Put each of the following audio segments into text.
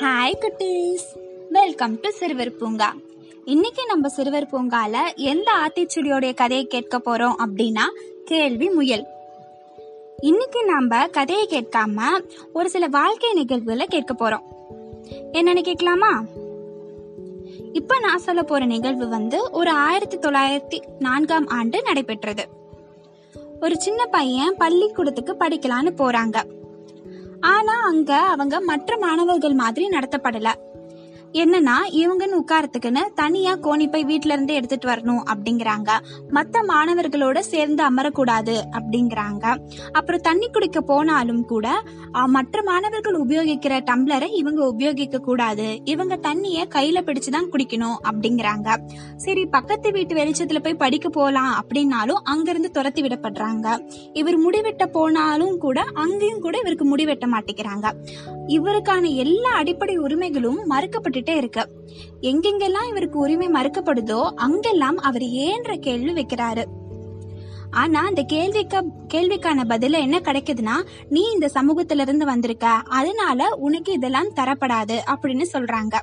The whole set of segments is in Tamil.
ஹாய் குட்டீஸ். வெல்கம் டு சிறுவர் பூங்கா இன்னைக்கு நம்ம சிறுவர் பூங்கால எந்த ஆத்திச்சுடியோடைய கதையை கேட்க போறோம் அப்படின்னா கேள்வி முயல். இன்னைக்கு நம்ம கதையை கேட்காம ஒரு சில வாழ்க்கை நிகழ்வுகளை கேட்க போறோம். என்னன்னு கேட்கலாமா? இப்ப நான் சொல்ல போற நிகழ்வு வந்து ஒரு ஆயிரத்தி தொள்ளாயிரத்தி நான்காம் ஆண்டு நடைபெற்றது. ஒரு சின்ன பையன் பள்ளிக்கூடத்துக்கு படிக்கலான்னு போறாங்க. ஆனா அங்க அவங்க மற்ற மாணவர்கள் மாதிரி நடத்தப்படல. என்னன்னா இவங்கன்னு உட்காரத்துக்குன்னு தனியா கோணிப்பை வீட்ல இருந்து எடுத்துட்டு வரணும் அப்படிங்கிறாங்க. மத்த மாணவர்களோட சேர்ந்து அமரக்கூடாது அப்படிங்கிறாங்க. அப்புறம் தண்ணி குடிக்க போனாலும் கூட மற்ற மாணவர்கள் உபயோகிக்கிற டம்ளரை இவங்க உபயோகிக்க கூடாது. இவங்க தண்ணிய கையில பிடிச்சுதான் குடிக்கணும் அப்படிங்கிறாங்க. சரி பக்கத்து வீட்டு வெளிச்சத்துல போய் படிக்க போலாம் அப்படின்னாலும் அங்கிருந்து துரத்தி விடப்படுறாங்க. இவர் முடிவெட்ட போனாலும் கூட அங்கேயும் கூட இவருக்கு முடிவெட்ட மாட்டேங்கிறாங்க. இவருக்கான எல்லா அடிப்படை உரிமைகளும் மறுக்கப்பட்டுட்டே இருக்கு. எங்கெங்கெல்லாம் இவருக்கு உரிமை மறுக்கப்படுதோ அங்கெல்லாம் அவர் ஏன்ற கேள்வி வைக்கிறாரு. ஆனா அந்த கேள்விக்கு கேள்விக்கான பதில என்ன கிடைக்குதுன்னா நீ இந்த சமூகத்துல இருந்து வந்திருக்க அதனால உனக்கு இதெல்லாம் தரப்படாது அப்படின்னு சொல்றாங்க.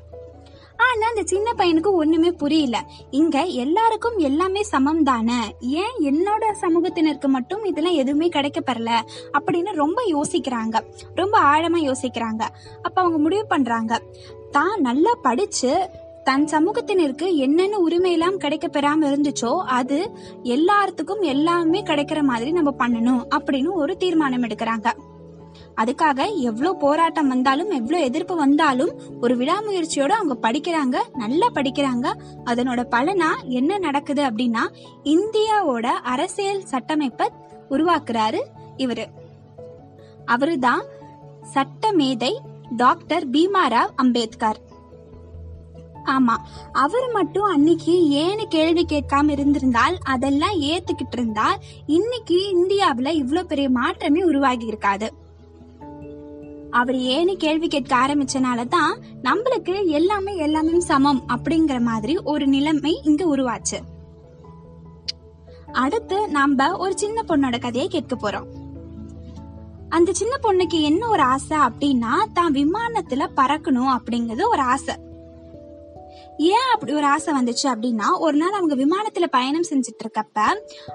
ஆனா அந்த சின்ன பையனுக்கு ஒண்ணுமே புரியல. இங்க எல்லாருக்கும் எல்லாமே சமம் தானே ஏன் என்னோட சமூகத்தினருக்கு மட்டும் இதெல்லாம் எதுவுமே கிடைக்கப்பெறல அப்படின்னு ரொம்ப யோசிக்கிறாங்க. ரொம்ப ஆழமா யோசிக்கிறாங்க. அப்ப அவங்க முடிவு பண்றாங்க. தான் நல்லா படிச்சு தன் சமூகத்தினருக்கு என்னென்ன உரிமை எல்லாம் கிடைக்க பெறாம இருந்துச்சோ அது எல்லாத்துக்கும் எல்லாமே கிடைக்கிற மாதிரி நம்ம பண்ணணும் அப்படின்னு ஒரு தீர்மானம் எடுக்கிறாங்க. அதுக்காக எவ்வளவு போராட்டம் வந்தாலும் எவ்வளவு எதிர்ப்பு வந்தாலும் ஒரு விடாமுயற்சியோட அவங்க படிக்கிறாங்க நல்லா படிக்கிறாங்க. அதனோட பலனா என்ன நடக்குது அப்படின்னா இந்தியாவோட அரசியல் சட்டமைப்பை உருவாக்குறாரு இவரு. அவருதான் சட்ட மேதை டாக்டர் பீமாராவ் அம்பேத்கர். ஆமா அவர் மட்டும் அன்னைக்கு ஏன்னு கேள்வி கேட்காம இருந்திருந்தால் அதெல்லாம் ஏத்துக்கிட்டு இருந்தால் இன்னைக்கு இந்தியாவில இவ்வளவு பெரிய மாற்றமே உருவாகி இருக்காது. அவர் ஏன்னு கேள்வி கேட்க ஆரம்பிச்சனால தான் நம்மளுக்கு எல்லாமே எல்லாமே சமம் அப்படிங்கிற மாதிரி ஒரு நிலைமை இங்க உருவாச்சு. அடுத்து நாம ஒரு சின்ன பொண்ணோட கதையை கேட்க போறோம். அந்த சின்ன பொண்ணுக்கு என்ன ஒரு ஆசை அப்படின்னா தான் விமானத்துல பறக்கணும் அப்படிங்கிறது ஒரு ஆசை. ஏன் அப்படி ஒரு ஆசை வந்துச்சு அப்படின்னா ஒரு நாள் அவங்க விமானத்துல பயணம் செஞ்சுட்டு இருக்கப்ப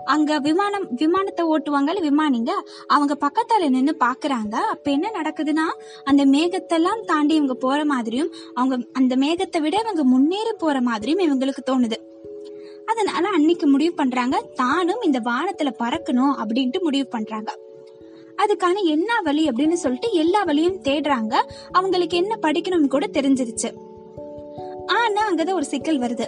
அங்க விமானம் விமானத்தை ஓட்டுவாங்கல்ல விமானிங்க அவங்க பக்கத்துல நின்னு பாக்குறாங்க. அப்ப என்ன நடக்குதுன்னா அந்த மேகத்தெல்லாம் தாண்டி இவங்க போற மாதிரியும் அவங்க அந்த மேகத்தை விட இவங்க முன்னேறி போற மாதிரியும் இவங்களுக்கு தோணுது. அதனால அன்னைக்கு முடிவு பண்றாங்க தானும் இந்த வானத்துல பறக்கணும் அப்படின்ட்டு முடிவு பண்றாங்க. அதுக்கான என்ன வழி அப்படின்னு சொல்லிட்டு எல்லா வழியும் தேடுறாங்க. அவங்களுக்கு என்ன படிக்கணும்னு கூட தெரிஞ்சிருச்சு. ஆனா அங்கதான் ஒரு சிக்கல் வருது.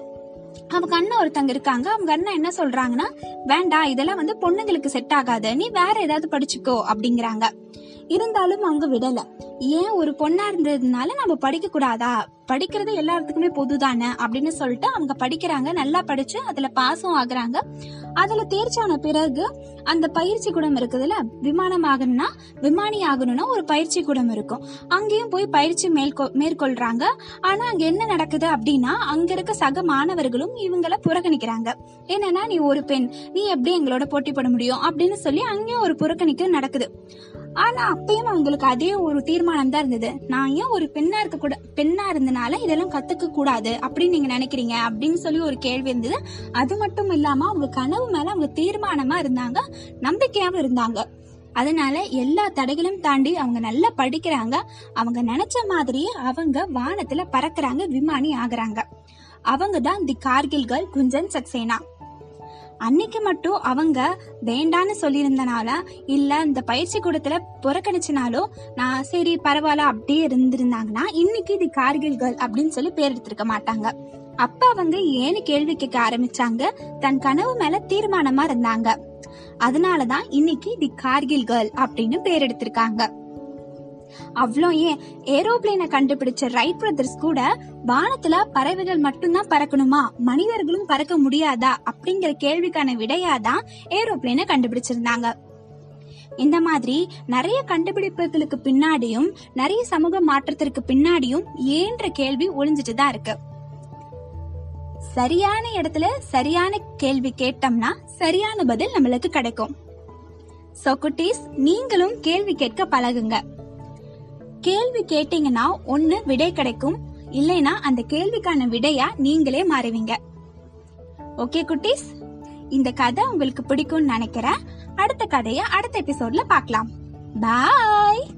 அவங்க அண்ணன் ஒருத்தங்க இருக்காங்க. அவங்க அண்ணன் என்ன சொல்றாங்கன்னா வேண்டாம் இதெல்லாம் வந்து பொண்ணுங்களுக்கு செட் ஆகாது. நீ வேற ஏதாவது படிச்சுக்கோ அப்படிங்கிறாங்க. இருந்தாலும் அவங்க விடல. ஏன் ஒரு பொண்ணா இருந்ததுனால நம்ம படிக்க கூடாதா? படிக்கிறது எல்லாத்துக்குமே பொதுதானே? அப்படின்னு சொல்லிட்டு அவங்க படிக்கிறாங்க நல்லா படிச்சு அதுல பாஸும் ஆகுறாங்க. அதுல தேர்ச்சி ஆன பிறகு அந்த பயிற்சி கூடம் இருக்குதுல்ல விமானம் ஆகணும்னா விமானி ஆகணும்னா ஒரு பயிற்சி கூடம் இருக்கும். அங்கேயும் போய் பயிற்சி மேற்கொ மேற்கொள்றாங்க. ஆனா அங்க என்ன நடக்குது அப்படின்னா அங்க இருக்க சக மாணவர்களும் இவங்கள புறக்கணிக்கிறாங்க. என்னன்னா நீ ஒரு பெண் நீ எப்படி எங்களோட போட்டி போட முடியும்? அப்படின்னு சொல்லி அங்கேயும் ஒரு புறக்கணிக்க நடக்குது. ஆனா அப்பயும் அவங்களுக்கு அதே ஒரு தீர்மானம் தான் இருந்தது. நான் ஏன் ஒரு பெண்ணா இருக்க கூட பெண்ணா இருந்தனால இதெல்லாம் கத்துக்க கூடாது அப்படின்னு நீங்க நினைக்கிறீங்க அப்படின்னு சொல்லி ஒரு கேள்வி இருந்தது. அது மட்டும் இல்லாம அவங்க கனவு மேல அவங்க தீர்மானமா இருந்தாங்க. நம்பிக்கையாவும் இருந்தாங்க. அதனால எல்லா தடைகளும் தாண்டி அவங்க நல்லா படிக்கிறாங்க. அவங்க நினைச்ச மாதிரியே அவங்க வானத்துல பறக்குறாங்க விமானி ஆகுறாங்க. அவங்க தான் தி கார்கில் கேர்ள் குஞ்சன் சக்சேனா. அன்னைக்கு மட்டும் அவங்க வேண்டான்னு சொல்லியிருந்தனால இல்ல இந்த பயிற்சி கூடத்துல புறக்கணிச்சனாலோ நான் சரி பரவாயில்ல அப்படியே இருந்திருந்தாங்கன்னா இன்னைக்கு இது கார்கில் கேர்ள் அப்படின்னு சொல்லி பேர் எடுத்திருக்க மாட்டாங்க. அப்ப அவங்க ஏன்னு கேள்வி கேட்க ஆரம்பிச்சாங்க. தன் கனவு மேல தீர்மானமா இருந்தாங்க. அதனாலதான் இன்னைக்கு தி கார்கில் கேர்ள் அப்படின்னு பேர் எடுத்திருக்காங்க. அவ்வளோ ஏன் ஏரோப்ளேனை கண்டுபிடிச்ச ரைட் பிரதர்ஸ் கூட வானத்துல பறவைகள் மட்டும்தான் பறக்கணுமா? மனிதர்களும் பறக்க முடியாதா? அப்படிங்கிற கேள்விக்கான விடையாதான் ஏரோப்ளேனை கண்டுபிடிச்சிருந்தாங்க. இந்த மாதிரி நிறைய கண்டுபிடிப்புகளுக்கு பின்னாடியும் நிறைய சமூக மாற்றத்திற்கு பின்னாடியும் ஏன்ற கேள்வி ஒளிஞ்சிட்டு தான் இருக்கு. சரியான இடத்துல சரியான கேள்வி கேட்டோம்னா சரியான பதில் நம்மளுக்கு கிடைக்கும். சோ குட்டீஸ் நீங்களும் கேள்வி கேட்க பழகுங்க. கேள்வி கேட்டீங்கன்னா ஒண்ணு விடை கிடைக்கும். இல்லைனா அந்த கேள்விக்கான விடையா நீங்களே மாறுவீங்க. ஓகே குட்டீஸ்? இந்த கதை உங்களுக்கு பிடிக்கும்னு நினைக்கிறேன். அடுத்த கதையை அடுத்த எபிசோட்ல பார்க்கலாம். பாய்